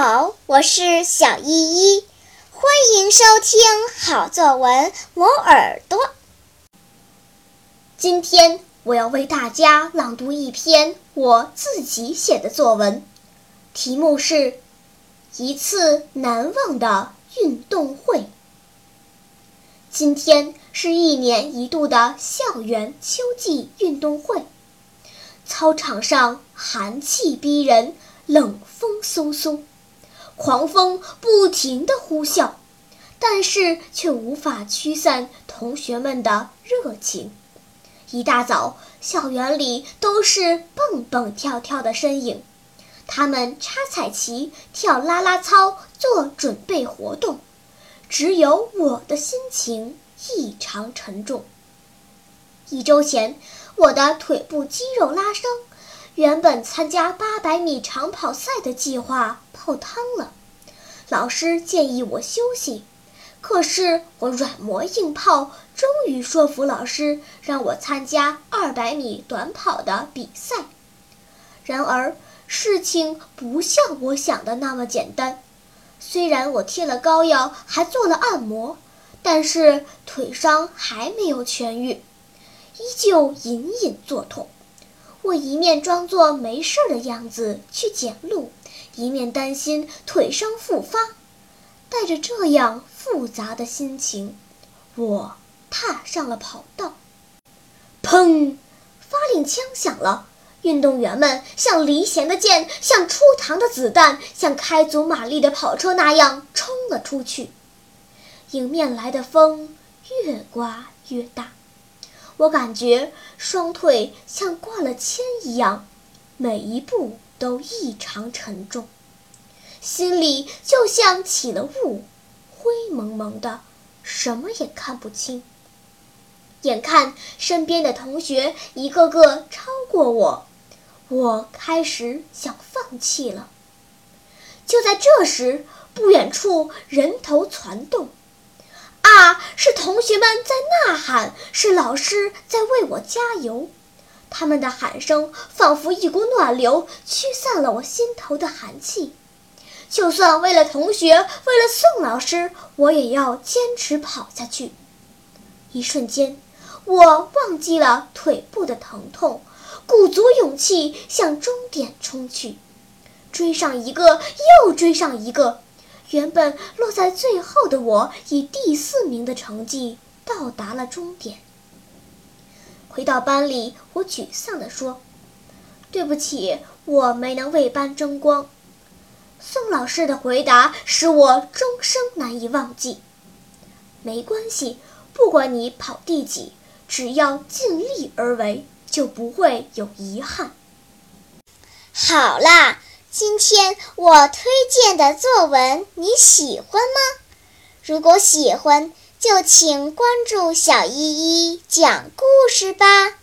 好我是小依依，欢迎收听好作文磨耳朵。今天我要为大家朗读一篇我自己写的作文，题目是《一次难忘的运动会》。今天是一年一度的校园秋季运动会，操场上寒气逼人，冷风嗖嗖。狂风不停地呼啸，但是却无法驱散同学们的热情。一大早，校园里都是蹦蹦跳跳的身影，他们插彩旗、跳啦啦操、做准备活动。只有我的心情异常沉重。一周前，我的腿部肌肉拉伤。原本参加八百米长跑赛的计划泡汤了，老师建议我休息，可是我软磨硬泡，终于说服老师让我参加二百米短跑的比赛。然而事情不像我想的那么简单，虽然我贴了膏药，还做了按摩，但是腿伤还没有痊愈，依旧隐隐作痛。我一面装作没事的样子去捡路，一面担心腿伤复发。带着这样复杂的心情，我踏上了跑道。砰！发令枪响了，运动员们像离弦的箭，像出膛的子弹，像开足马力的跑车那样冲了出去。迎面来的风越刮越大。我感觉双腿像挂了铅一样，每一步都异常沉重，心里就像起了雾，灰蒙蒙的，什么也看不清。眼看身边的同学一个个超过我，我开始想放弃了。就在这时，不远处人头攒动。啊！是同学们在呐喊，是老师在为我加油。他们的喊声仿佛一股暖流，驱散了我心头的寒气。就算为了同学，为了宋老师，我也要坚持跑下去。一瞬间，我忘记了腿部的疼痛，鼓足勇气向终点冲去，追上一个又追上一个。原本落在最后的我，以第四名的成绩到达了终点。回到班里，我沮丧地说：“对不起，我没能为班争光。”宋老师的回答使我终生难以忘记。没关系，不管你跑第几，只要尽力而为，就不会有遗憾。好啦。今天我推荐的作文你喜欢吗？如果喜欢，就请关注小依依讲故事吧。